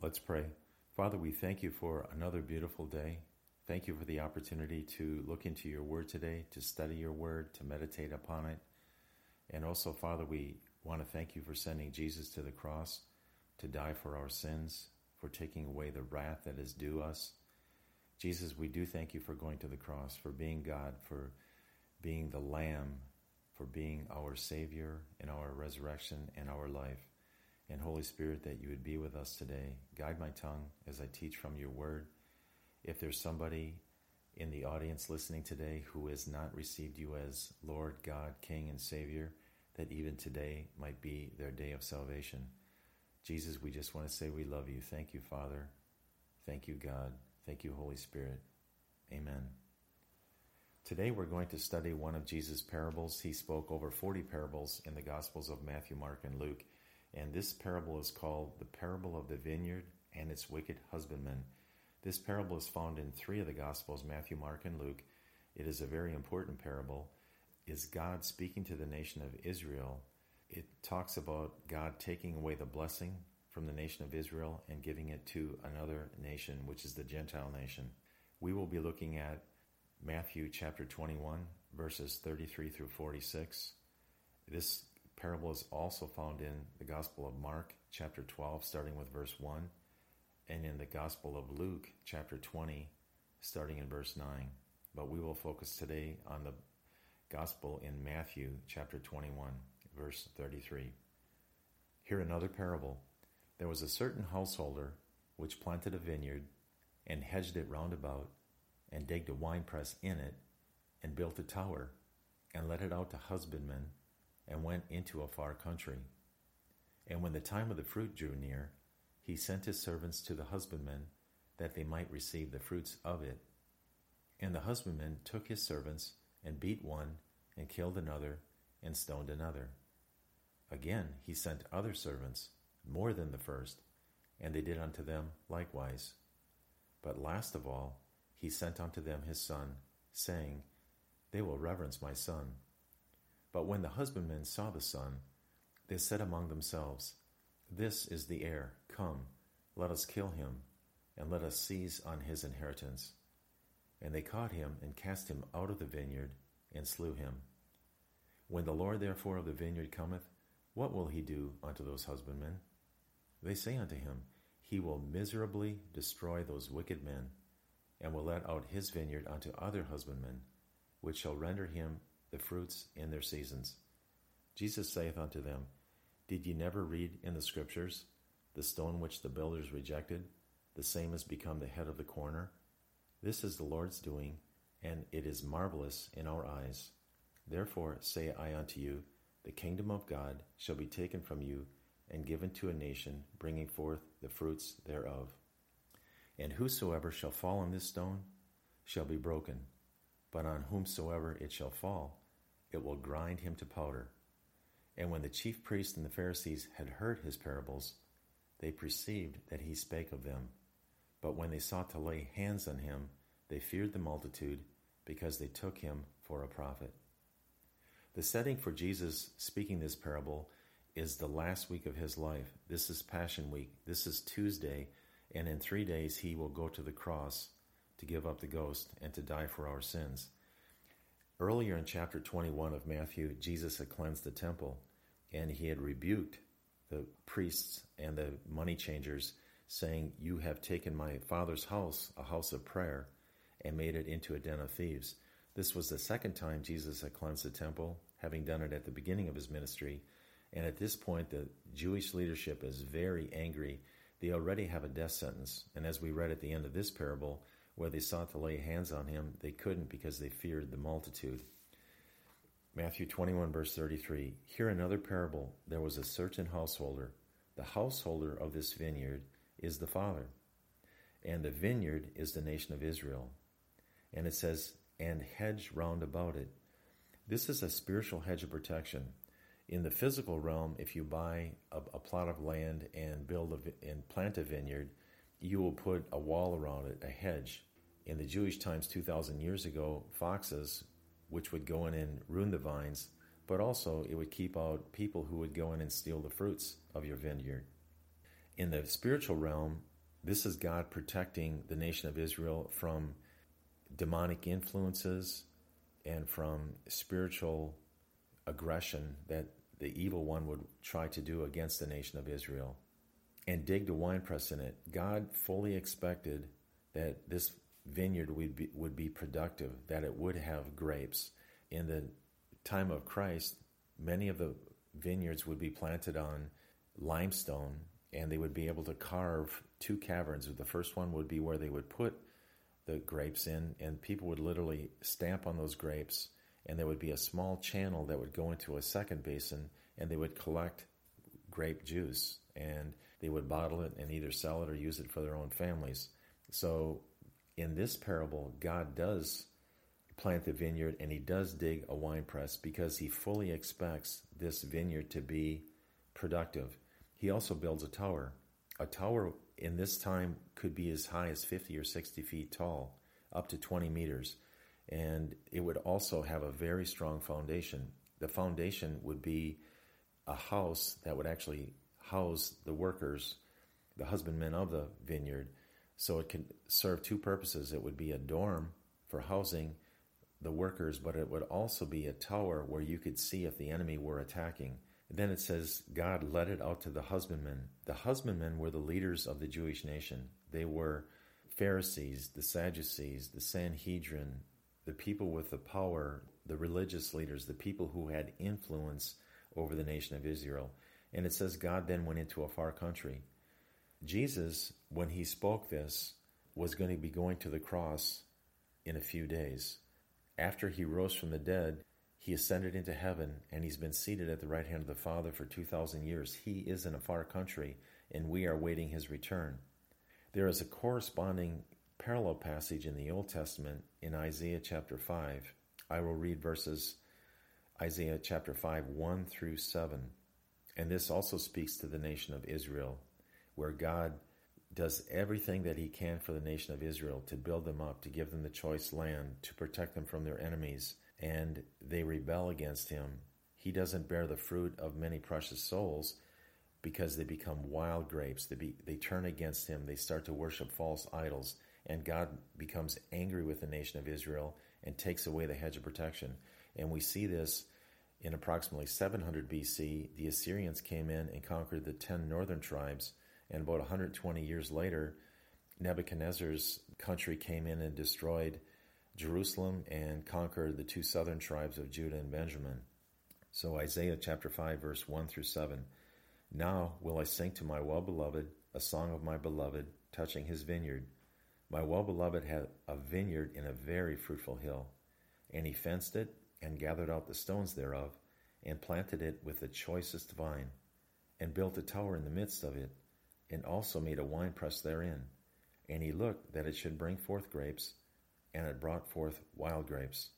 Let's pray. Father, we thank you for another beautiful day. Thank you for the opportunity to look into your word today, to study your word, to meditate upon it. And also, Father, we want to thank you for sending Jesus to the cross to die for our sins, for taking away the wrath that is due us. Jesus, we do thank you for going to the cross, for being God, for being the Lamb, for being our Savior in our resurrection and our life and Holy Spirit, that you would be with us today. Guide my tongue as I teach from your word. If there's somebody in the audience listening today who has not received you as Lord, God, King, and Savior, that even today might be their day of salvation. Jesus, we just want to say we love you. Thank you, Father. Thank you, God. Thank you, Holy Spirit. Amen. Today we're going to study one of Jesus' parables. He spoke over 40 parables in the Gospels of Matthew, Mark, and Luke. And this parable is called the parable of the vineyard and its wicked husbandman. This parable is found in three of the Gospels Matthew, Mark, and Luke. It is a very important parable. Is God speaking to the nation of Israel? It talks about God taking away the blessing from the nation of Israel and giving it to another nation, which is the Gentile nation. We will be looking at Matthew chapter 21, verses 33 through 46. This parable is also found in the Gospel of Mark, chapter 12, starting with verse 1, and in the Gospel of Luke, chapter 20, starting in verse 9. But we will focus today on the Gospel in Matthew, chapter 21, verse 33. Here another parable. There was a certain householder which planted a vineyard, and hedged it round about, and digged a winepress in it, and built a tower, and let it out to husbandmen and went into a far country. And when the time of the fruit drew near, he sent his servants to the husbandmen, that they might receive the fruits of it. And the husbandman took his servants, and beat one, and killed another, and stoned another. Again he sent other servants, more than the first, and they did unto them likewise. But last of all, he sent unto them his son, saying, They will reverence my son. But when the husbandmen saw the son, they said among themselves, This is the heir. Come, let us kill him, and let us seize on his inheritance. And they caught him and cast him out of the vineyard and slew him. When the Lord therefore of the vineyard cometh, what will he do unto those husbandmen? They say unto him, He will miserably destroy those wicked men, and will let out his vineyard unto other husbandmen, which shall render him the fruits in their seasons. Jesus saith unto them, Did ye never read in the Scriptures, The stone which the builders rejected, the same has become the head of the corner? This is the Lord's doing, and it is marvelous in our eyes. Therefore say I unto you, The kingdom of God shall be taken from you, and given to a nation, bringing forth the fruits thereof. And whosoever shall fall on this stone shall be broken but on whomsoever it shall fall, it will grind him to powder. And when the chief priests and the Pharisees had heard his parables, they perceived that he spake of them. But when they sought to lay hands on him, they feared the multitude, because they took him for a prophet. The setting for Jesus speaking this parable is the last week of his life. This is Passion Week. This is Tuesday, and in three days he will go to the cross to give up the ghost and to die for our sins. Earlier in chapter 21 of Matthew, Jesus had cleansed the temple and he had rebuked the priests and the money changers, saying, You have taken my father's house, a house of prayer, and made it into a den of thieves. This was the second time Jesus had cleansed the temple, having done it at the beginning of his ministry. And at this point, the Jewish leadership is very angry. They already have a death sentence. And as we read at the end of this parable, where they sought to lay hands on him, they couldn't because they feared the multitude. Matthew 21, verse 33 Hear another parable. There was a certain householder. The householder of this vineyard is the Father, and the vineyard is the nation of Israel. And it says, and hedge round about it. This is a spiritual hedge of protection. In the physical realm, if you buy a, a plot of land and build a, and plant a vineyard, you will put a wall around it, a hedge, in the Jewish times 2,000 years ago, foxes, which would go in and ruin the vines, but also it would keep out people who would go in and steal the fruits of your vineyard. in the spiritual realm, this is God protecting the nation of Israel from demonic influences and from spiritual aggression that the evil one would try to do against the nation of Israel and digged a winepress in it. God fully expected that this vineyard would be, would be productive, that it would have grapes. In the time of Christ, many of the vineyards would be planted on limestone and they would be able to carve two caverns. The first one would be where they would put the grapes in, and people would literally stamp on those grapes, and there would be a small channel that would go into a second basin, and they would collect grape juice, and they would bottle it and either sell it or use it for their own families. So, in this parable, God does plant the vineyard and he does dig a wine press because he fully expects this vineyard to be productive. He also builds a tower. A tower in this time could be as high as 50 or 60 feet tall, up to 20 meters. And it would also have a very strong foundation. The foundation would be a house that would actually house the workers, the husbandmen of the vineyard. So it could serve two purposes. It would be a dorm for housing the workers, but it would also be a tower where you could see if the enemy were attacking. Then it says, God led it out to the husbandmen. The husbandmen were the leaders of the Jewish nation. They were Pharisees, the Sadducees, the Sanhedrin, the people with the power, the religious leaders, the people who had influence over the nation of Israel. And it says, God then went into a far country. Jesus, when he spoke this, was going to be going to the cross in a few days. After he rose from the dead, he ascended into heaven and he's been seated at the right hand of the Father for 2,000 years. He is in a far country and we are waiting his return. There is a corresponding parallel passage in the Old Testament in Isaiah chapter 5. I will read verses Isaiah chapter 5, 1 through 7. And this also speaks to the nation of Israel, where God does everything that he can for the nation of Israel to build them up, to give them the choice land, to protect them from their enemies, and they rebel against him. He doesn't bear the fruit of many precious souls because they become wild grapes. They, be, they turn against him. They start to worship false idols. And God becomes angry with the nation of Israel and takes away the hedge of protection. And we see this in approximately 700 BC. The Assyrians came in and conquered the 10 northern tribes and about 120 years later, Nebuchadnezzar's country came in and destroyed Jerusalem and conquered the two southern tribes of Judah and Benjamin. So, Isaiah chapter 5, verse 1 through 7. Now will I sing to my well beloved a song of my beloved touching his vineyard. My well beloved had a vineyard in a very fruitful hill, and he fenced it and gathered out the stones thereof, and planted it with the choicest vine, and built a tower in the midst of it and also made a winepress therein. And he looked that it should bring forth grapes, and it brought forth wild grapes.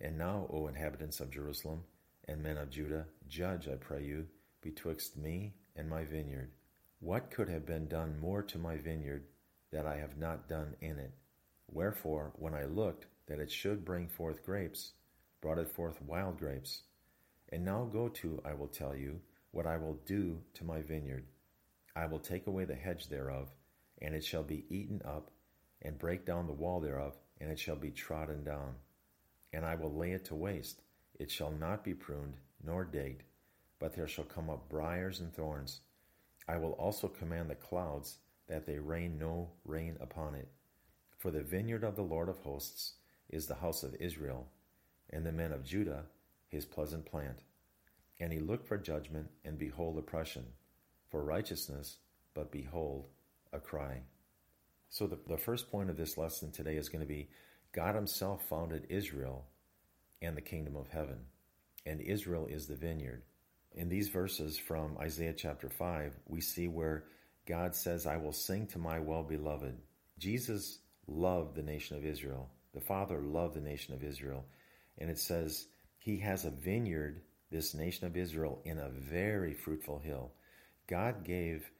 And now, O inhabitants of Jerusalem, and men of Judah, judge, I pray you, betwixt me and my vineyard. What could have been done more to my vineyard that I have not done in it? Wherefore, when I looked that it should bring forth grapes, brought it forth wild grapes. And now go to, I will tell you, what I will do to my vineyard. I will take away the hedge thereof, and it shall be eaten up, and break down the wall thereof, and it shall be trodden down. And I will lay it to waste, it shall not be pruned, nor digged, but there shall come up briers and thorns. I will also command the clouds, that they rain no rain upon it. For the vineyard of the Lord of hosts is the house of Israel, and the men of Judah his pleasant plant. And he looked for judgment, and behold oppression for righteousness, but behold, a cry. So, the, the first point of this lesson today is going to be God Himself founded Israel and the kingdom of heaven, and Israel is the vineyard. In these verses from Isaiah chapter 5, we see where God says, I will sing to my well beloved. Jesus loved the nation of Israel. The Father loved the nation of Israel. And it says, He has a vineyard, this nation of Israel, in a very fruitful hill. God gave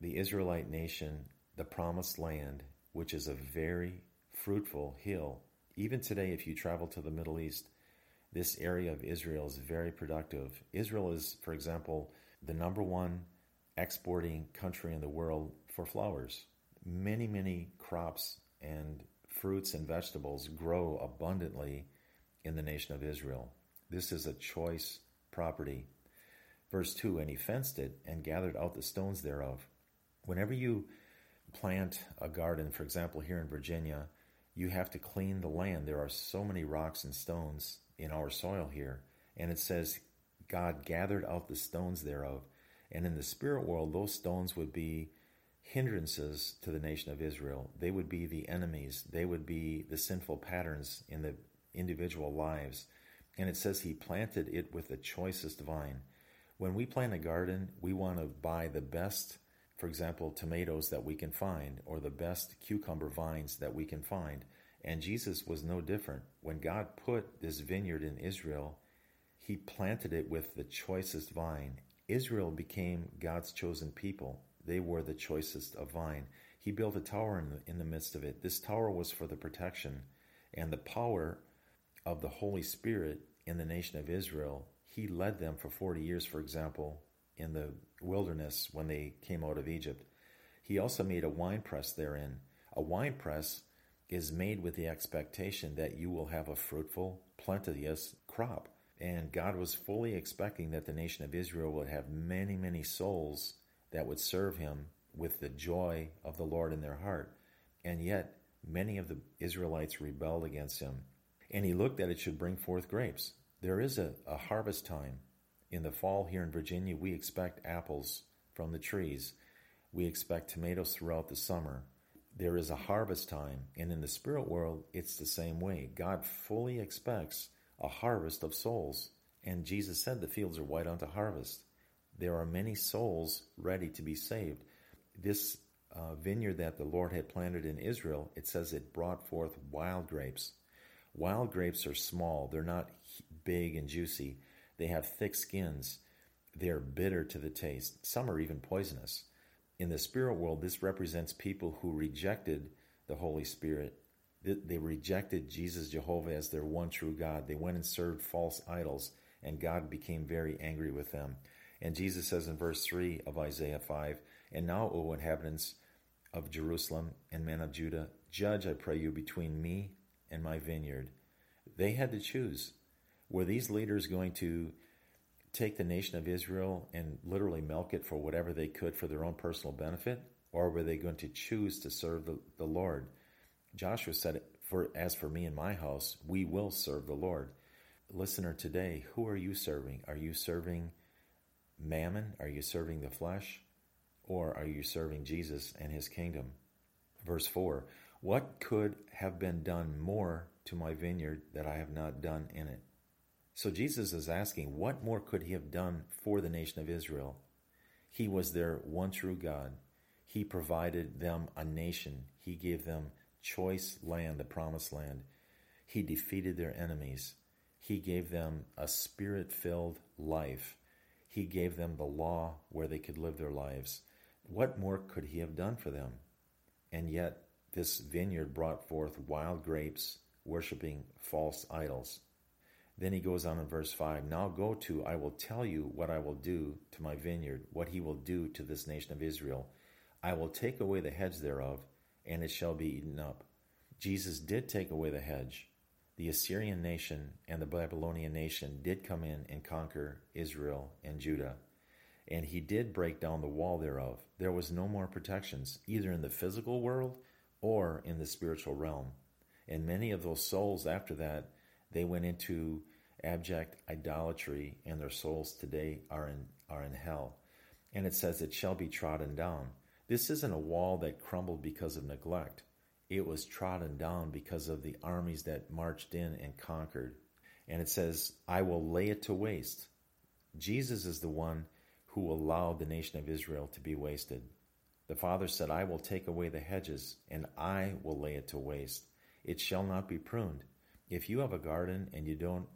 the Israelite nation the promised land, which is a very fruitful hill. Even today, if you travel to the Middle East, this area of Israel is very productive. Israel is, for example, the number one exporting country in the world for flowers. Many, many crops and fruits and vegetables grow abundantly in the nation of Israel. This is a choice property. Verse 2 And he fenced it and gathered out the stones thereof. Whenever you plant a garden, for example, here in Virginia, you have to clean the land. There are so many rocks and stones in our soil here. And it says, God gathered out the stones thereof. And in the spirit world, those stones would be hindrances to the nation of Israel. They would be the enemies. They would be the sinful patterns in the individual lives. And it says he planted it with the choicest vine. When we plant a garden, we want to buy the best, for example, tomatoes that we can find, or the best cucumber vines that we can find. And Jesus was no different. When God put this vineyard in Israel, he planted it with the choicest vine. Israel became God's chosen people. They were the choicest of vine. He built a tower in the, in the midst of it. This tower was for the protection and the power of the Holy Spirit in the nation of Israel. He led them for 40 years, for example, in the wilderness when they came out of Egypt. He also made a wine press therein. A wine press is made with the expectation that you will have a fruitful, plenteous crop. And God was fully expecting that the nation of Israel would have many, many souls that would serve him with the joy of the Lord in their heart. And yet, many of the Israelites rebelled against him. And he looked that it should bring forth grapes. There is a, a harvest time. In the fall here in Virginia, we expect apples from the trees. We expect tomatoes throughout the summer. There is a harvest time. And in the spirit world, it's the same way. God fully expects a harvest of souls. And Jesus said the fields are white unto harvest. There are many souls ready to be saved. This uh, vineyard that the Lord had planted in Israel, it says it brought forth wild grapes. Wild grapes are small, they're not big and juicy. They have thick skins. They are bitter to the taste. Some are even poisonous. In the spirit world, this represents people who rejected the Holy Spirit they rejected Jesus Jehovah as their one true God. They went and served false idols, and God became very angry with them. And Jesus says in verse 3 of Isaiah 5 And now, O inhabitants of Jerusalem and men of Judah, judge, I pray you, between me and my vineyard. They had to choose. Were these leaders going to take the nation of Israel and literally milk it for whatever they could for their own personal benefit? Or were they going to choose to serve the, the Lord? Joshua said, "For as for me and my house, we will serve the Lord." Listener, today, who are you serving? Are you serving mammon? Are you serving the flesh? Or are you serving Jesus and his kingdom? Verse 4 What could have been done more to my vineyard that I have not done in it? So Jesus is asking, what more could he have done for the nation of Israel? He was their one true God. He provided them a nation. He gave them choice land, the promised land. He defeated their enemies. He gave them a spirit filled life. He gave them the law where they could live their lives. What more could he have done for them? And yet, this vineyard brought forth wild grapes, worshiping false idols. Then he goes on in verse 5 Now go to, I will tell you what I will do to my vineyard, what he will do to this nation of Israel. I will take away the hedge thereof, and it shall be eaten up. Jesus did take away the hedge. The Assyrian nation and the Babylonian nation did come in and conquer Israel and Judah. And he did break down the wall thereof. There was no more protections, either in the physical world or in the spiritual realm. And many of those souls after that, they went into abject idolatry, and their souls today are in, are in hell. And it says, It shall be trodden down. This isn't a wall that crumbled because of neglect. It was trodden down because of the armies that marched in and conquered. And it says, I will lay it to waste. Jesus is the one who allowed the nation of Israel to be wasted. The Father said, I will take away the hedges, and I will lay it to waste. It shall not be pruned. If you have a garden and you don't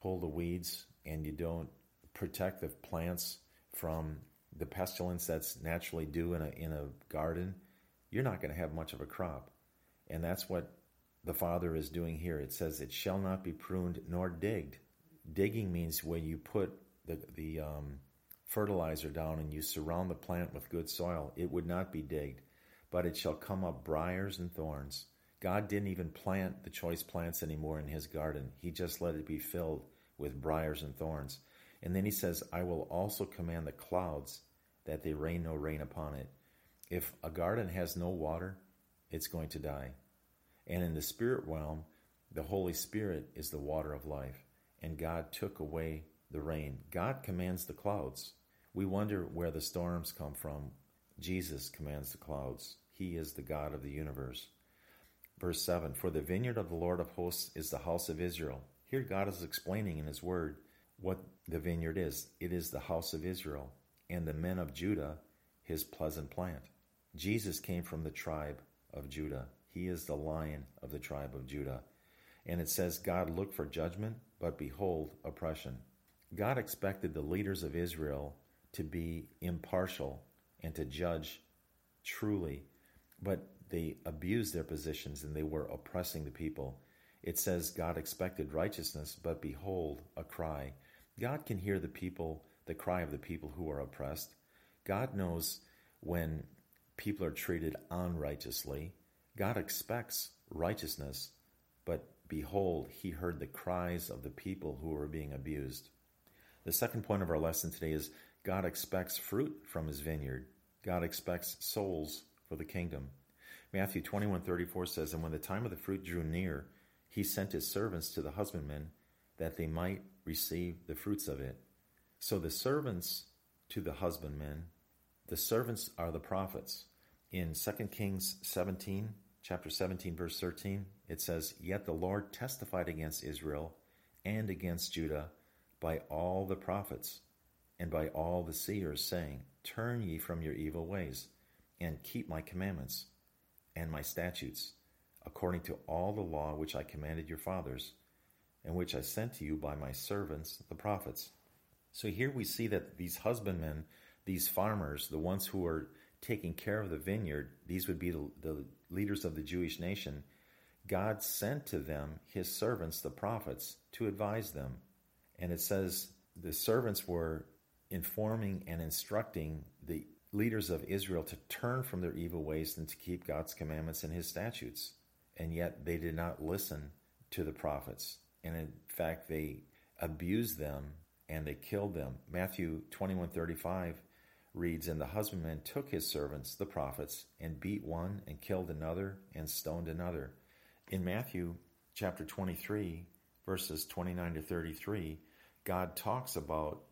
pull the weeds and you don't protect the plants from the pestilence that's naturally due in a, in a garden, you're not going to have much of a crop. And that's what the Father is doing here. It says, It shall not be pruned nor digged. Digging means when you put the, the um, fertilizer down and you surround the plant with good soil, it would not be digged, but it shall come up briars and thorns. God didn't even plant the choice plants anymore in his garden. He just let it be filled with briars and thorns. And then he says, I will also command the clouds that they rain no rain upon it. If a garden has no water, it's going to die. And in the spirit realm, the Holy Spirit is the water of life. And God took away the rain. God commands the clouds. We wonder where the storms come from. Jesus commands the clouds. He is the God of the universe. Verse 7 For the vineyard of the Lord of hosts is the house of Israel. Here, God is explaining in His word what the vineyard is it is the house of Israel, and the men of Judah, His pleasant plant. Jesus came from the tribe of Judah. He is the lion of the tribe of Judah. And it says, God looked for judgment, but behold, oppression. God expected the leaders of Israel to be impartial and to judge truly, but they abused their positions and they were oppressing the people. It says God expected righteousness, but behold, a cry. God can hear the people, the cry of the people who are oppressed. God knows when people are treated unrighteously. God expects righteousness, but behold, he heard the cries of the people who were being abused. The second point of our lesson today is God expects fruit from his vineyard. God expects souls for the kingdom. Matthew 21:34 says, "And when the time of the fruit drew near, he sent his servants to the husbandmen that they might receive the fruits of it." So the servants to the husbandmen, the servants are the prophets. In 2 Kings 17, chapter 17 verse 13, it says, "Yet the Lord testified against Israel and against Judah by all the prophets and by all the seers, saying, Turn ye from your evil ways, and keep my commandments and my statutes, according to all the law which I commanded your fathers, and which I sent to you by my servants, the prophets. So here we see that these husbandmen, these farmers, the ones who are taking care of the vineyard, these would be the, the leaders of the Jewish nation. God sent to them his servants, the prophets, to advise them. And it says the servants were informing and instructing the leaders of Israel to turn from their evil ways and to keep God's commandments and his statutes. And yet they did not listen to the prophets. And in fact, they abused them and they killed them. Matthew 21:35 reads, "And the husbandman took his servants, the prophets, and beat one and killed another and stoned another." In Matthew chapter 23, verses 29 to 33, God talks about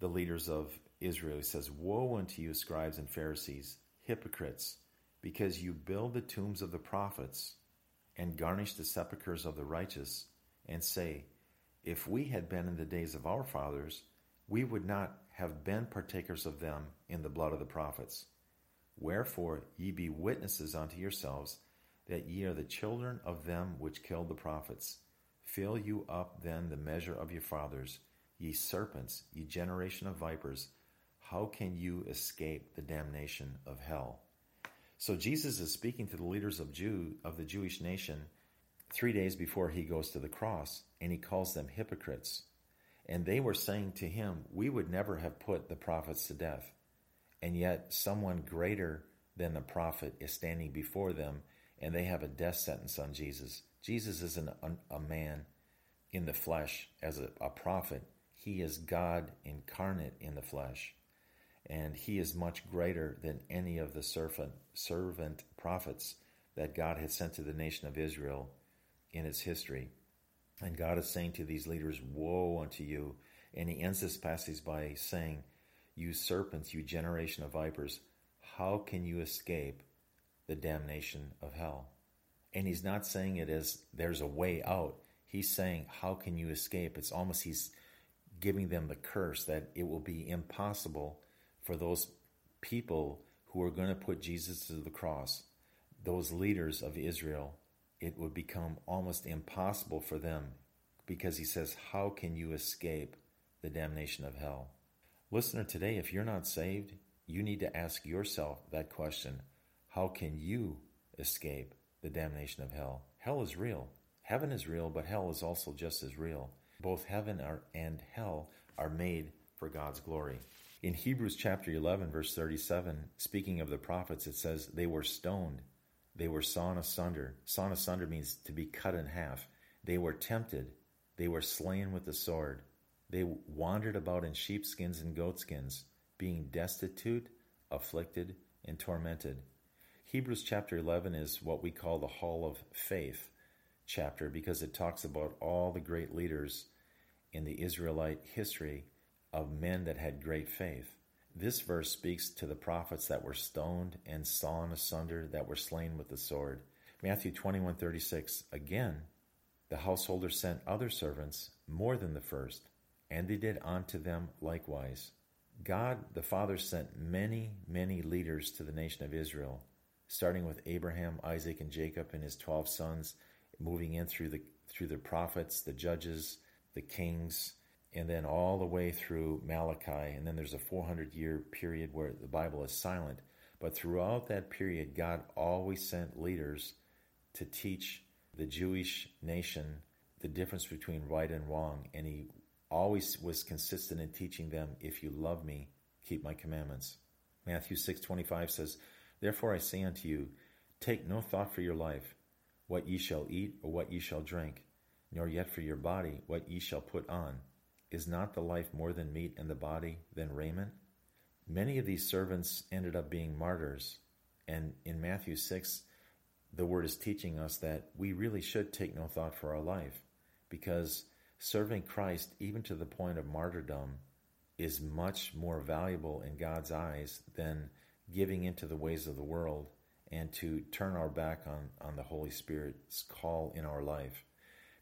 the leaders of Israel. He says, Woe unto you, scribes and Pharisees, hypocrites, because you build the tombs of the prophets and garnish the sepulchres of the righteous, and say, If we had been in the days of our fathers, we would not have been partakers of them in the blood of the prophets. Wherefore ye be witnesses unto yourselves that ye are the children of them which killed the prophets. Fill you up then the measure of your fathers, ye serpents, ye generation of vipers how can you escape the damnation of hell? So Jesus is speaking to the leaders of Jew of the Jewish nation three days before he goes to the cross, and he calls them hypocrites. And they were saying to him, We would never have put the prophets to death. And yet someone greater than the prophet is standing before them, and they have a death sentence on Jesus. Jesus isn't a, a man in the flesh as a, a prophet. He is God incarnate in the flesh and he is much greater than any of the servant, servant prophets that God had sent to the nation of Israel in its history. And God is saying to these leaders, Woe unto you. And he ends this passage by saying, You serpents, you generation of vipers, how can you escape the damnation of hell? And he's not saying it as there's a way out. He's saying, How can you escape? It's almost he's giving them the curse that it will be impossible for those people who are going to put Jesus to the cross, those leaders of Israel, it would become almost impossible for them because he says, How can you escape the damnation of hell? Listener, today, if you're not saved, you need to ask yourself that question How can you escape the damnation of hell? Hell is real. Heaven is real, but hell is also just as real. Both heaven and hell are made for God's glory. In Hebrews chapter 11, verse 37, speaking of the prophets, it says, They were stoned, they were sawn asunder. Sawn asunder means to be cut in half. They were tempted, they were slain with the sword. They wandered about in sheepskins and goatskins, being destitute, afflicted, and tormented. Hebrews chapter 11 is what we call the Hall of Faith chapter because it talks about all the great leaders in the Israelite history of men that had great faith. This verse speaks to the prophets that were stoned and sawn asunder, that were slain with the sword. Matthew 21:36 Again, the householder sent other servants more than the first, and they did unto them likewise. God the Father sent many, many leaders to the nation of Israel, starting with Abraham, Isaac, and Jacob and his 12 sons, moving in through the through the prophets, the judges, the kings, and then all the way through Malachi. And then there's a 400 year period where the Bible is silent. But throughout that period, God always sent leaders to teach the Jewish nation the difference between right and wrong. And He always was consistent in teaching them, if you love me, keep my commandments. Matthew 6:25 says, Therefore I say unto you, take no thought for your life, what ye shall eat or what ye shall drink, nor yet for your body what ye shall put on. Is not the life more than meat and the body than raiment? Many of these servants ended up being martyrs. And in Matthew 6, the word is teaching us that we really should take no thought for our life because serving Christ, even to the point of martyrdom, is much more valuable in God's eyes than giving into the ways of the world and to turn our back on, on the Holy Spirit's call in our life.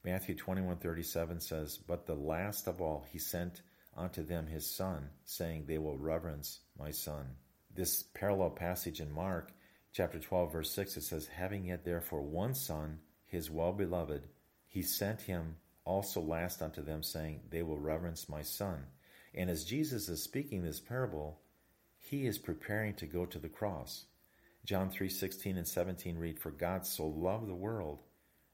Matthew 21:37 says, "But the last of all he sent unto them his son, saying, They will reverence my son." This parallel passage in Mark chapter 12 verse 6 it says, "Having yet therefore one son, his well-beloved, he sent him also last unto them, saying, They will reverence my son." And as Jesus is speaking this parable, he is preparing to go to the cross. John 3:16 and 17 read, "For God so loved the world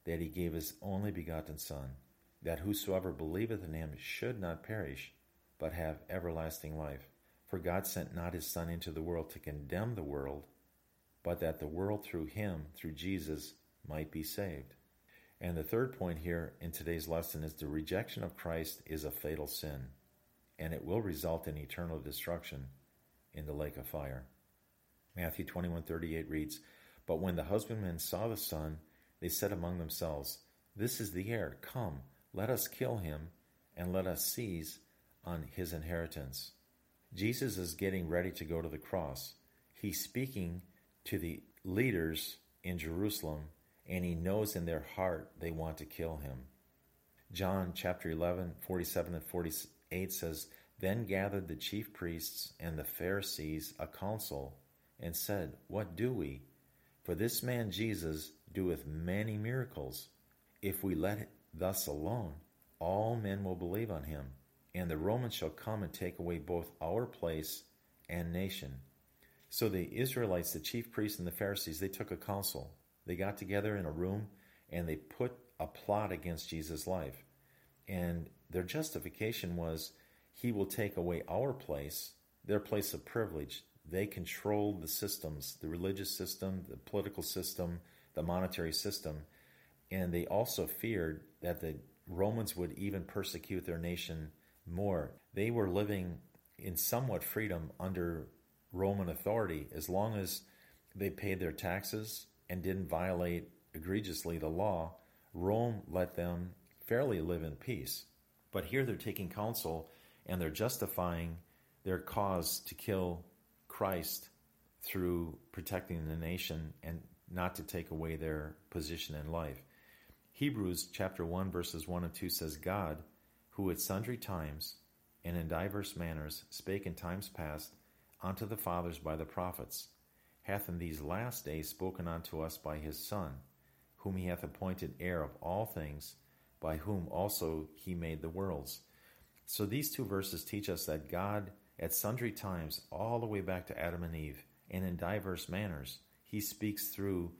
that he gave his only begotten Son, that whosoever believeth in him should not perish, but have everlasting life. For God sent not his Son into the world to condemn the world, but that the world through him, through Jesus, might be saved. And the third point here in today's lesson is the rejection of Christ is a fatal sin, and it will result in eternal destruction in the lake of fire. Matthew 21:38 reads, "But when the husbandman saw the son, they said among themselves, This is the heir. Come, let us kill him, and let us seize on his inheritance. Jesus is getting ready to go to the cross. He's speaking to the leaders in Jerusalem, and he knows in their heart they want to kill him. John chapter 11, 47 and 48 says, Then gathered the chief priests and the Pharisees a council, and said, What do we? For this man Jesus doeth many miracles. If we let it thus alone, all men will believe on him, and the Romans shall come and take away both our place and nation. So the Israelites, the chief priests and the Pharisees, they took a council. They got together in a room and they put a plot against Jesus' life. And their justification was he will take away our place, their place of privilege. They controlled the systems, the religious system, the political system, the monetary system. And they also feared that the Romans would even persecute their nation more. They were living in somewhat freedom under Roman authority as long as they paid their taxes and didn't violate egregiously the law. Rome let them fairly live in peace. But here they're taking counsel and they're justifying their cause to kill Christ through protecting the nation and not to take away their position in life. Hebrews chapter 1 verses 1 and 2 says God, who at sundry times and in divers manners spake in times past unto the fathers by the prophets, hath in these last days spoken unto us by his Son, whom he hath appointed heir of all things, by whom also he made the worlds. So these two verses teach us that God, at sundry times, all the way back to Adam and Eve, and in diverse manners, he speaks through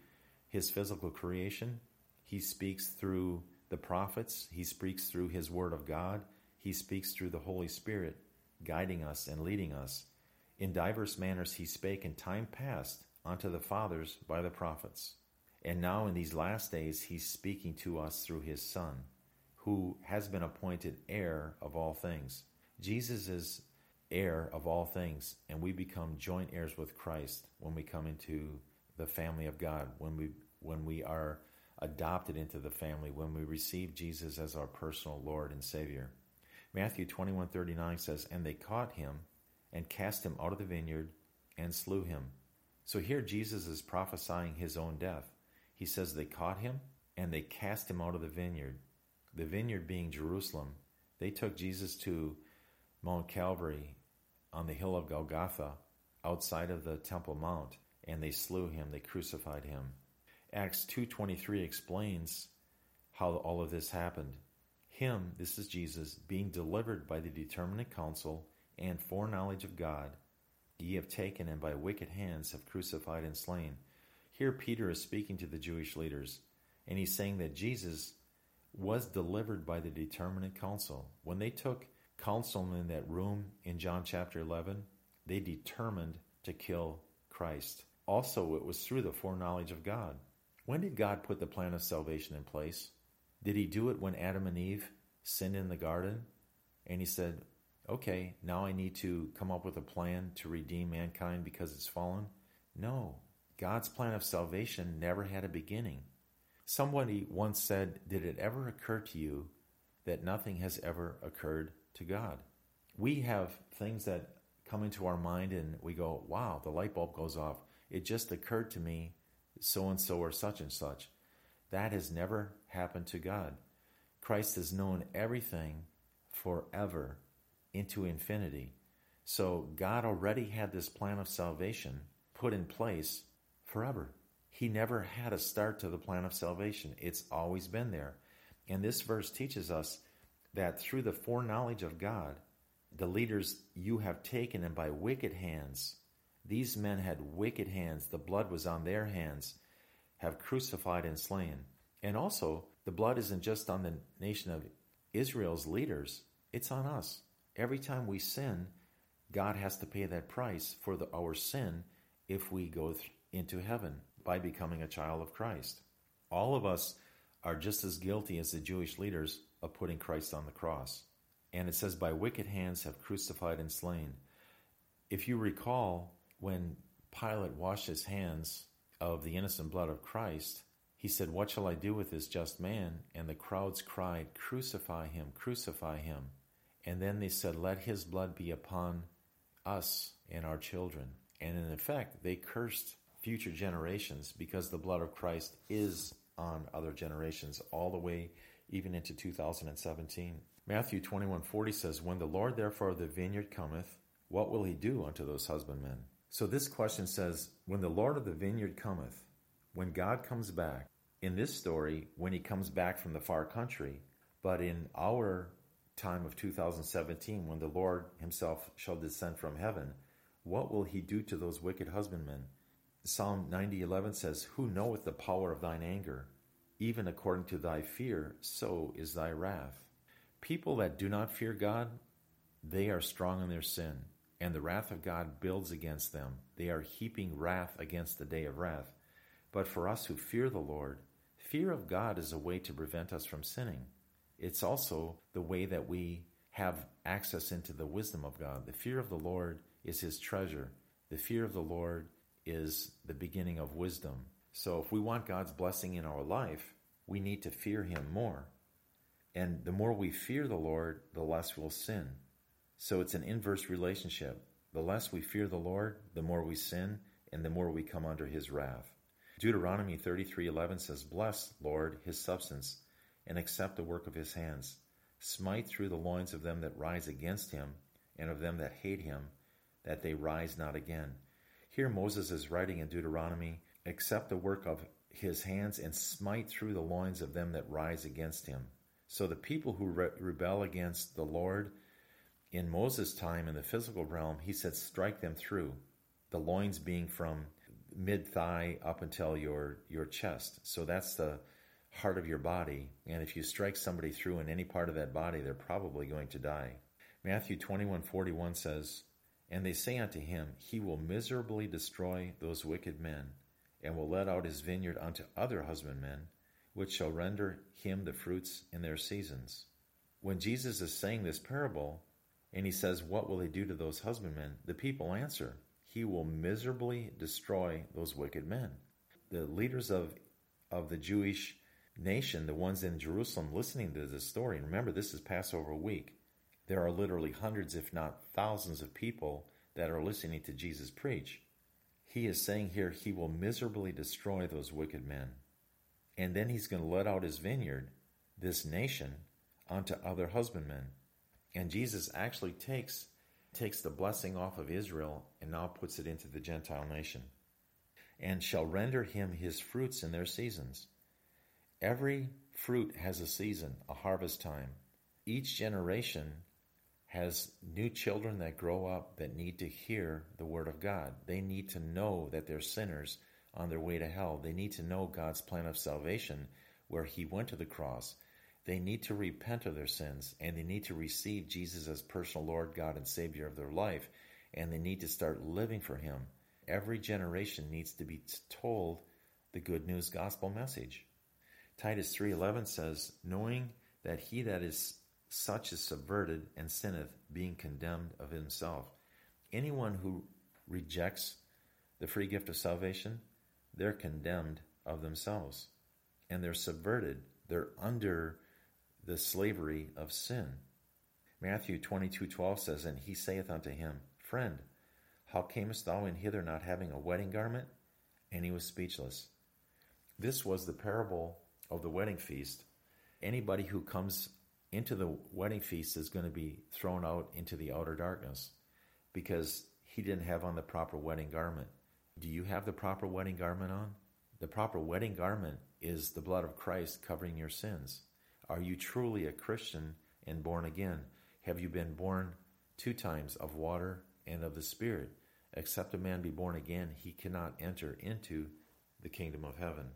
his physical creation. He speaks through the prophets. He speaks through his word of God. He speaks through the Holy Spirit. guiding us and leading us. In divers manners he spake in time past unto the fathers by the prophets. And now in these last days he's speaking to us through his Son, who has been appointed heir of all things. Jesus is heir of all things, and we become joint heirs with Christ when we come into the family of God, when we when we are adopted into the family, when we receive Jesus as our personal Lord and Savior. Matthew 21:39 says, "And they caught him and cast him out of the vineyard and slew him." So here Jesus is prophesying his own death. He says they caught him and they cast him out of the vineyard. The vineyard being Jerusalem. They took Jesus to Mount Calvary on the hill of Golgotha outside of the Temple Mount and they slew him, they crucified him. Acts 2:23 explains how all of this happened. Him, this is Jesus, being delivered by the determinate counsel and foreknowledge of God, ye have taken and by wicked hands have crucified and slain. Here Peter is speaking to the Jewish leaders, and he's saying that Jesus was delivered by the determinate counsel. When they took counsel in that room in John chapter 11, they determined to kill Christ. Also, it was through the foreknowledge of God. When did God put the plan of salvation in place? Did he do it when Adam and Eve sinned in the garden? And he said, okay, now I need to come up with a plan to redeem mankind because it's fallen? No. God's plan of salvation never had a beginning. Somebody once said, Did it ever occur to you that nothing has ever occurred to God? We have things that come into our mind and we go, Wow, the light bulb goes off. It just occurred to me so and so or such and such. That has never happened to God. Christ has known everything forever into infinity. So God already had this plan of salvation put in place forever. He never had a start to the plan of salvation. It's always been there. And this verse teaches us that through the foreknowledge of God, the leaders you have taken and by wicked hands, these men had wicked hands, the blood was on their hands, have crucified and slain. And also, the blood isn't just on the nation of Israel's leaders, it's on us. Every time we sin, God has to pay that price for the, our sin if we go th- into heaven by becoming a child of Christ. All of us are just as guilty as the Jewish leaders of putting Christ on the cross. And it says, By wicked hands have crucified and slain. If you recall, when Pilate washed his hands of the innocent blood of Christ, he said, What shall I do with this just man? And the crowds cried, Crucify him, crucify him. And then they said, Let his blood be upon us and our children. And in effect, they cursed future generations because the blood of Christ is on other generations all the way even into 2017. Matthew 21:40 says, "When the Lord therefore of the vineyard cometh, what will he do unto those husbandmen?" So this question says, when the Lord of the vineyard cometh, when God comes back, in this story, when he comes back from the far country, but in our time of 2017, when the Lord himself shall descend from heaven, what will he do to those wicked husbandmen? Psalm 90:11 says, "Who knoweth the power of thine anger? Even according to thy fear, so is thy wrath." People that do not fear God, they are strong in their sin, and the wrath of God builds against them. They are heaping wrath against the day of wrath. But for us who fear the Lord, fear of God is a way to prevent us from sinning. It's also the way that we have access into the wisdom of God. The fear of the Lord is his treasure. The fear of the Lord is the beginning of wisdom. So if we want God's blessing in our life, we need to fear him more. And the more we fear the Lord, the less we'll sin. So it's an inverse relationship. The less we fear the Lord, the more we sin, and the more we come under his wrath. Deuteronomy 33:11 says, "Bless, Lord, his substance, and accept the work of his hands. Smite through the loins of them that rise against him, and of them that hate him, that they rise not again." Here Moses is writing in Deuteronomy, "Accept the work of his hands and smite through the loins of them that rise against him." So the people who re- rebel against the Lord in Moses' time in the physical realm, he said, strike them through, the loins being from mid thigh up until your, your chest. So that's the heart of your body. And if you strike somebody through in any part of that body, they're probably going to die. Matthew 21:41 says, "And they say unto him, He will miserably destroy those wicked men, and will let out his vineyard unto other husbandmen, which shall render him the fruits in their seasons." When Jesus is saying this parable, and he says, What will he do to those husbandmen? The people answer, He will miserably destroy those wicked men. The leaders of, of the Jewish nation, the ones in Jerusalem listening to this story, and remember, this is Passover week, there are literally hundreds, if not thousands, of people that are listening to Jesus preach. He is saying here, He will miserably destroy those wicked men. And then He's going to let out His vineyard, this nation, onto other husbandmen. And Jesus actually takes takes the blessing off of Israel and now puts it into the Gentile nation. And shall render him his fruits in their seasons. Every fruit has a season, a harvest time. Each generation has new children that grow up that need to hear the word of God. They need to know that they're sinners on their way to hell. They need to know God's plan of salvation where he went to the cross they need to repent of their sins and they need to receive Jesus as personal Lord, God, and Savior of their life. And they need to start living for Him. Every generation needs to be told the good news gospel message. Titus 3:11 says, "Knowing that he that is such is subverted and sinneth, being condemned of himself." Anyone who rejects the free gift of salvation, they're condemned of themselves. And they're subverted. They're under the slavery of sin. Matthew 22:12 says, And he saith unto him, Friend, how camest thou in hither not having a wedding garment? And he was speechless. This was the parable of the wedding feast. Anybody who comes into the wedding feast is going to be thrown out into the outer darkness because he didn't have on the proper wedding garment. Do you have the proper wedding garment on? The proper wedding garment is the blood of Christ covering your sins. Are you truly a Christian and born again? Have you been born two times of water and of the Spirit? Except a man be born again, he cannot enter into the kingdom of heaven.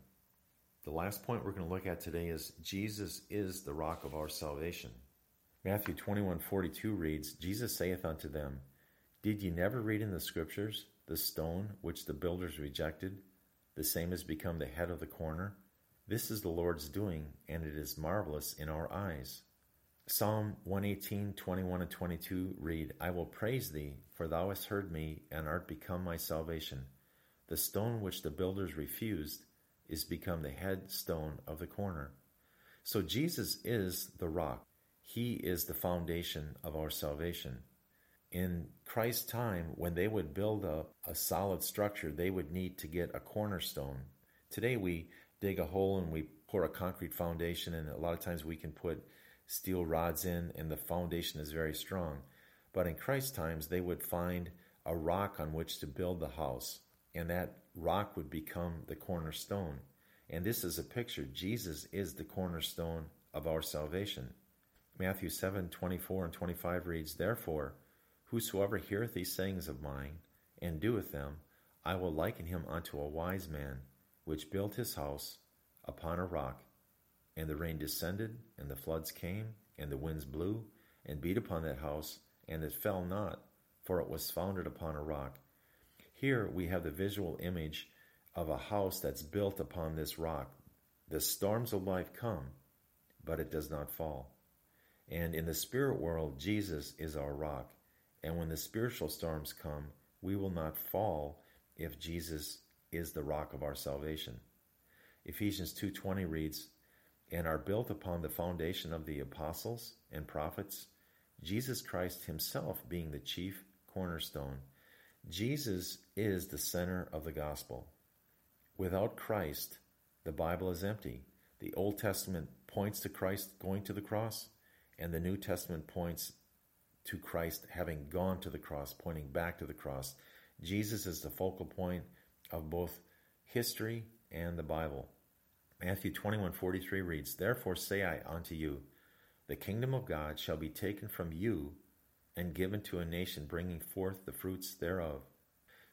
The last point we're going to look at today is Jesus is the rock of our salvation. Matthew 21:42 reads, Jesus saith unto them, Did ye never read in the scriptures, the stone which the builders rejected, the same has become the head of the corner? This is the Lord's doing, and it is marvelous in our eyes. Psalm 118, 21 and 22 read, I will praise thee, for thou hast heard me, and art become my salvation. The stone which the builders refused is become the head stone of the corner. So Jesus is the rock. He is the foundation of our salvation. In Christ's time, when they would build a, a solid structure, they would need to get a cornerstone. Today we dig a hole and we pour a concrete foundation, and a lot of times we can put steel rods in, and the foundation is very strong. But in Christ's times, they would find a rock on which to build the house, and that rock would become the cornerstone. And this is a picture. Jesus is the cornerstone of our salvation. Matthew 7 24 and 25 reads, Therefore, whosoever heareth these sayings of mine, and doeth them, I will liken him unto a wise man which built his house upon a rock. And the rain descended, and the floods came, and the winds blew, and beat upon that house, and it fell not, for it was founded upon a rock. Here we have the visual image of a house that's built upon this rock. The storms of life come, but it does not fall. And in the spirit world, Jesus is our rock. And when the spiritual storms come, we will not fall if Jesus is the rock of our salvation. Ephesians 2:20 reads, "And are built upon the foundation of the apostles and prophets, Jesus Christ himself being the chief cornerstone." Jesus is the center of the gospel. Without Christ, the Bible is empty. The Old Testament points to Christ going to the cross, and the New Testament points to Christ having gone to the cross, pointing back to the cross. Jesus is the focal point of both history and the Bible. Matthew 21:43 reads, "Therefore say I unto you, the kingdom of God shall be taken from you and given to a nation bringing forth the fruits thereof."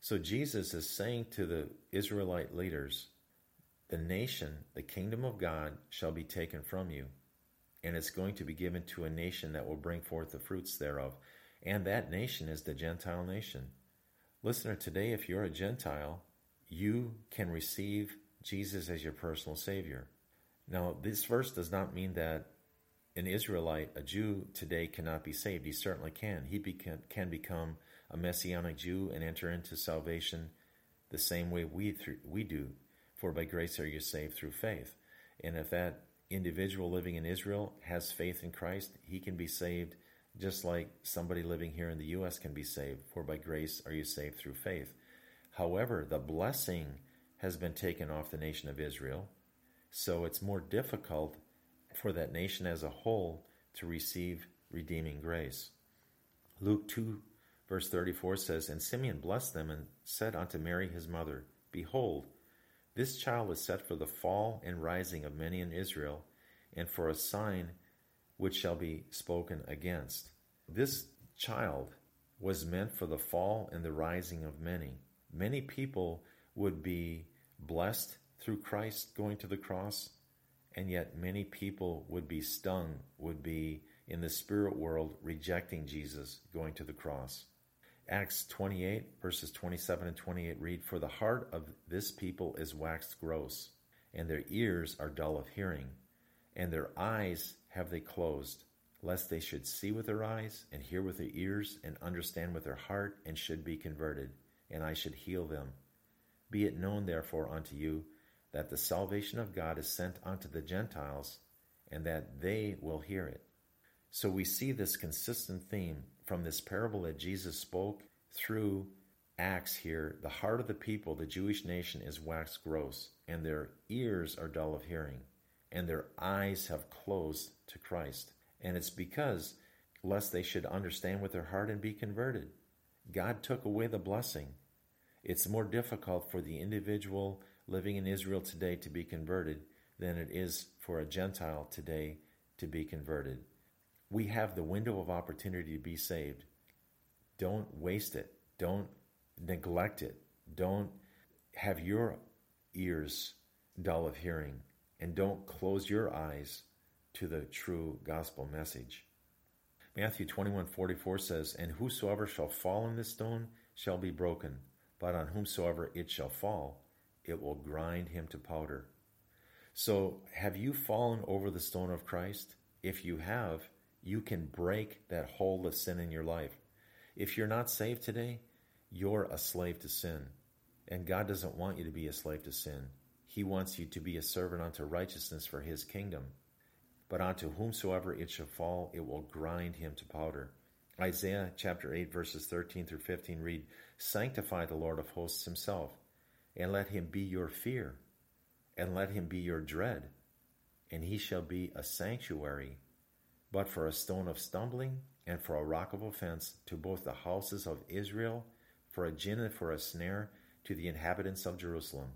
So Jesus is saying to the Israelite leaders, the nation, the kingdom of God shall be taken from you, and it's going to be given to a nation that will bring forth the fruits thereof. And that nation is the Gentile nation. Listener, today, if you're a Gentile, you can receive Jesus as your personal Savior. Now, this verse does not mean that an Israelite, a Jew today, cannot be saved. He certainly can. He can become a Messianic Jew and enter into salvation the same way we, we do. For by grace are you saved through faith. And if that individual living in Israel has faith in Christ, he can be saved just like somebody living here in the U.S. can be saved. For by grace are you saved through faith. However, the blessing has been taken off the nation of Israel, so it's more difficult for that nation as a whole to receive redeeming grace. Luke 2, verse 34 says, And Simeon blessed them and said unto Mary his mother, Behold, this child is set for the fall and rising of many in Israel, and for a sign which shall be spoken against. This child was meant for the fall and the rising of many. Many people would be blessed through Christ going to the cross, and yet many people would be stung, would be in the spirit world rejecting Jesus going to the cross. Acts 28, verses 27 and 28 read, For the heart of this people is waxed gross, and their ears are dull of hearing, and their eyes have they closed, lest they should see with their eyes, and hear with their ears, and understand with their heart, and should be converted, and I should heal them. Be it known therefore unto you that the salvation of God is sent unto the Gentiles, and that they will hear it. So we see this consistent theme from this parable that Jesus spoke through Acts here. The heart of the people, the Jewish nation, is waxed gross, and their ears are dull of hearing, and their eyes have closed to Christ. And it's because, lest they should understand with their heart and be converted, God took away the blessing. It's more difficult for the individual living in Israel today to be converted than it is for a Gentile today to be converted. We have the window of opportunity to be saved. Don't waste it. Don't neglect it. Don't have your ears dull of hearing. And don't close your eyes to the true gospel message. Matthew 21:44 says, "And whosoever shall fall on this stone shall be broken, but on whomsoever it shall fall, it will grind him to powder." So, have you fallen over the stone of Christ? If you have, you can break that hold of sin in your life. If you're not saved today, you're a slave to sin. And God doesn't want you to be a slave to sin. He wants you to be a servant unto righteousness for his kingdom. But unto whomsoever it shall fall, it will grind him to powder. Isaiah chapter 8, verses 13 through 15 read, Sanctify the Lord of hosts himself, and let him be your fear, and let him be your dread, and he shall be a sanctuary but for a stone of stumbling and for a rock of offense to both the houses of Israel, for a gin and for a snare to the inhabitants of Jerusalem.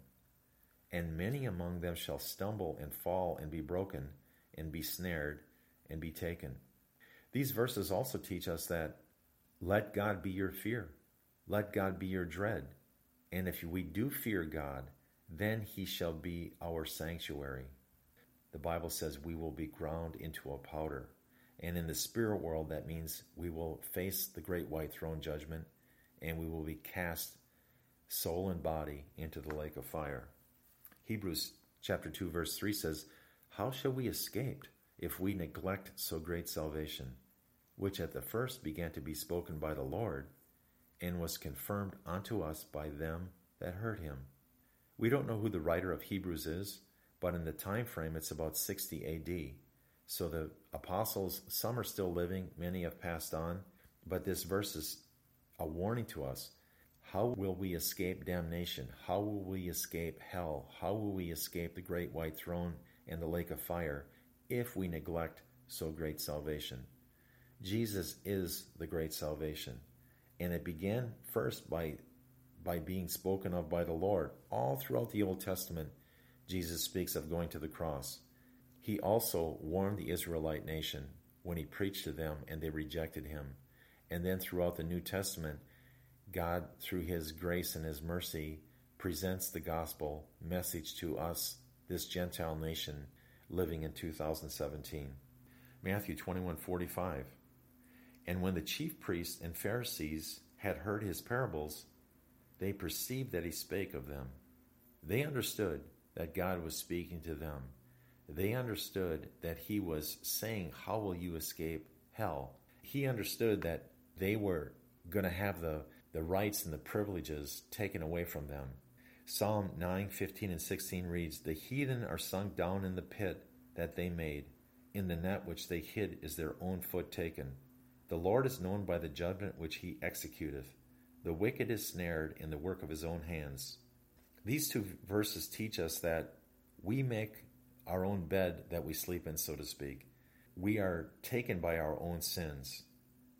And many among them shall stumble and fall and be broken and be snared and be taken. These verses also teach us that let God be your fear, let God be your dread. And if we do fear God, then he shall be our sanctuary. The Bible says we will be ground into a powder. And in the spirit world, that means we will face the great white throne judgment and we will be cast soul and body into the lake of fire. Hebrews chapter 2 verse 3 says, "How shall we escape if we neglect so great salvation, which at the first began to be spoken by the Lord and was confirmed unto us by them that heard him?" We don't know who the writer of Hebrews is, but in the time frame it's about 60 AD. So the apostles, some are still living, many have passed on, but this verse is a warning to us. How will we escape damnation? How will we escape hell? How will we escape the great white throne and the lake of fire if we neglect so great salvation? Jesus is the great salvation. And it began first by, by being spoken of by the Lord. All throughout the Old Testament, Jesus speaks of going to the cross. He also warned the Israelite nation when he preached to them and they rejected him. And then throughout the New Testament, God, through his grace and his mercy, presents the gospel message to us, this Gentile nation living in 2017. Matthew 21:45. And when the chief priests and Pharisees had heard his parables, they perceived that he spake of them. They understood that God was speaking to them. They understood that he was saying, How will you escape hell? He understood that they were going to have the, the rights and the privileges taken away from them. Psalm 9, 15, and 16 reads, The heathen are sunk down in the pit that they made. In the net which they hid is their own foot taken. The Lord is known by the judgment which he executeth. The wicked is snared in the work of his own hands. These two verses teach us that we make our own bed that we sleep in, so to speak. We are taken by our own sins.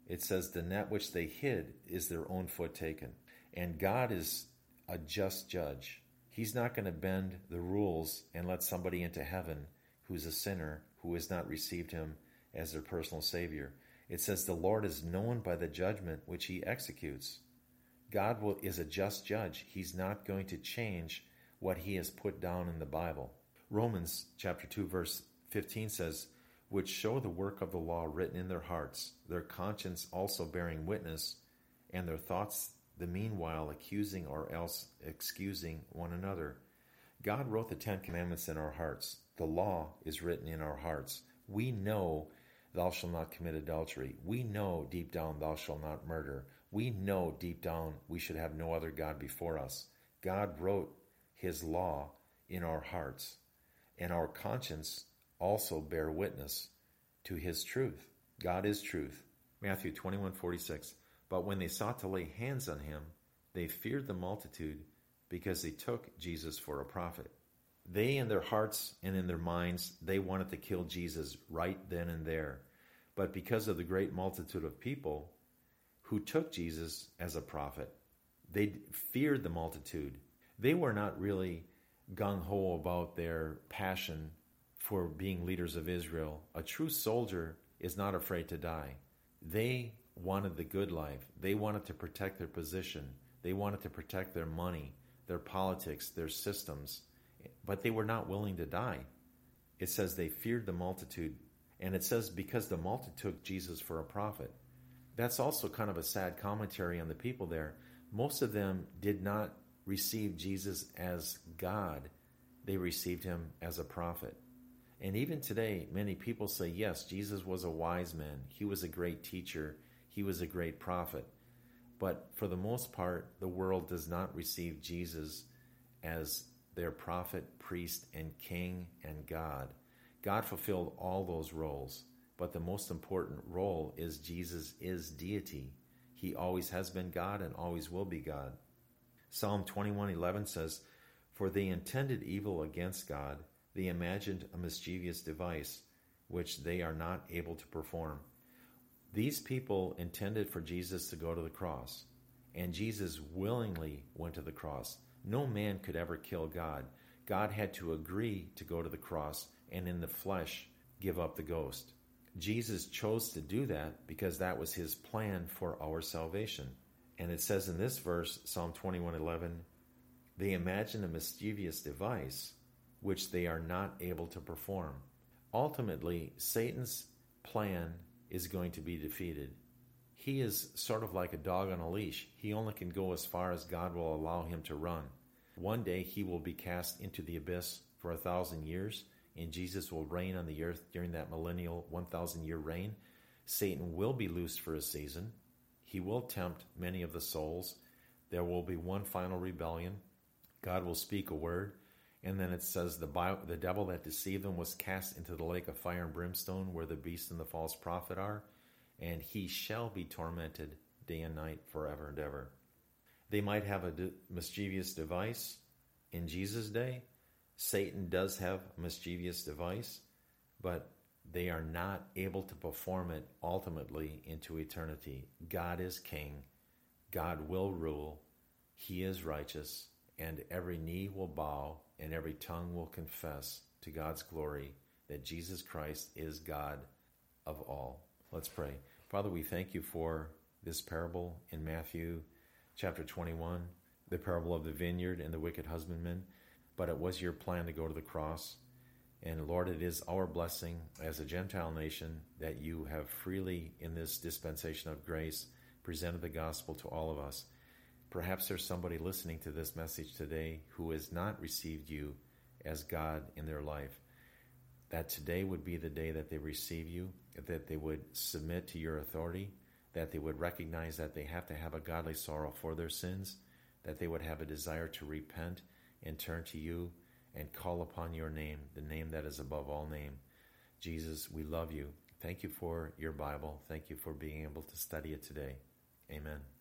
It says, The net which they hid is their own foot taken. And God is a just judge. He's not going to bend the rules and let somebody into heaven who's a sinner who has not received him as their personal Savior. It says, The Lord is known by the judgment which he executes. God will, is a just judge. He's not going to change what he has put down in the Bible. Romans chapter 2 verse 15 says, which show the work of the law written in their hearts, their conscience also bearing witness, and their thoughts the meanwhile accusing or else excusing one another. God wrote the Ten Commandments in our hearts. The law is written in our hearts. We know thou shalt not commit adultery. We know deep down thou shalt not murder. We know deep down we should have no other God before us. God wrote his law in our hearts, and our conscience also bear witness to his truth. God is truth. Matthew 21:46. But when they sought to lay hands on him, they feared the multitude because they took Jesus for a prophet. They in their hearts and in their minds, they wanted to kill Jesus right then and there. But because of the great multitude of people who took Jesus as a prophet, they feared the multitude. They were not really gung ho about their passion for being leaders of Israel. A true soldier is not afraid to die. They wanted the good life. They wanted to protect their position. They wanted to protect their money, their politics, their systems, but they were not willing to die. It says they feared the multitude, and it says because the multitude took Jesus for a prophet. That's also kind of a sad commentary on the people there. Most of them did not receive Jesus as God, they received him as a prophet. And even today, many people say, yes, Jesus was a wise man. He was a great teacher. He was a great prophet. But for the most part, the world does not receive Jesus as their prophet, priest, and king and God. God fulfilled all those roles, but the most important role is Jesus is deity. He always has been God and always will be God. Psalm 21:11 says, "For they intended evil against God, they imagined a mischievous device which they are not able to perform. These people intended for Jesus to go to the cross, and Jesus willingly went to the cross. No man could ever kill God. God had to agree to go to the cross and in the flesh give up the ghost. Jesus chose to do that because that was his plan for our salvation. And it says in this verse, Psalm 21:11, they imagine a mischievous device which they are not able to perform. Ultimately, Satan's plan is going to be defeated. He is sort of like a dog on a leash. He only can go as far as God will allow him to run. One day he will be cast into the abyss for a thousand years, and Jesus will reign on the earth during that millennial 1,000 year reign. Satan will be loosed for a season. He will tempt many of the souls. There will be one final rebellion. God will speak a word and then it says the the devil that deceived them was cast into the lake of fire and brimstone, where the beast and the false prophet are, and he shall be tormented day and night forever and ever. They might have a mischievous device in Jesus' day. Satan does have a mischievous device, but they are not able to perform it ultimately into eternity. God is king. God will rule. He is righteous, and every knee will bow and every tongue will confess to God's glory that Jesus Christ is God of all. Let's pray. Father, we thank you for this parable in Matthew chapter 21, the parable of the vineyard and the wicked husbandman. But it was your plan to go to the cross. And Lord, it is our blessing as a Gentile nation that you have freely, in this dispensation of grace, presented the gospel to all of us. Perhaps there's somebody listening to this message today who has not received you as God in their life. That today would be the day that they receive you, that they would submit to your authority, that they would recognize that they have to have a godly sorrow for their sins, that they would have a desire to repent and turn to you and call upon your name, the name that is above all name. Jesus, we love you. Thank you for your Bible. Thank you for being able to study it today. Amen.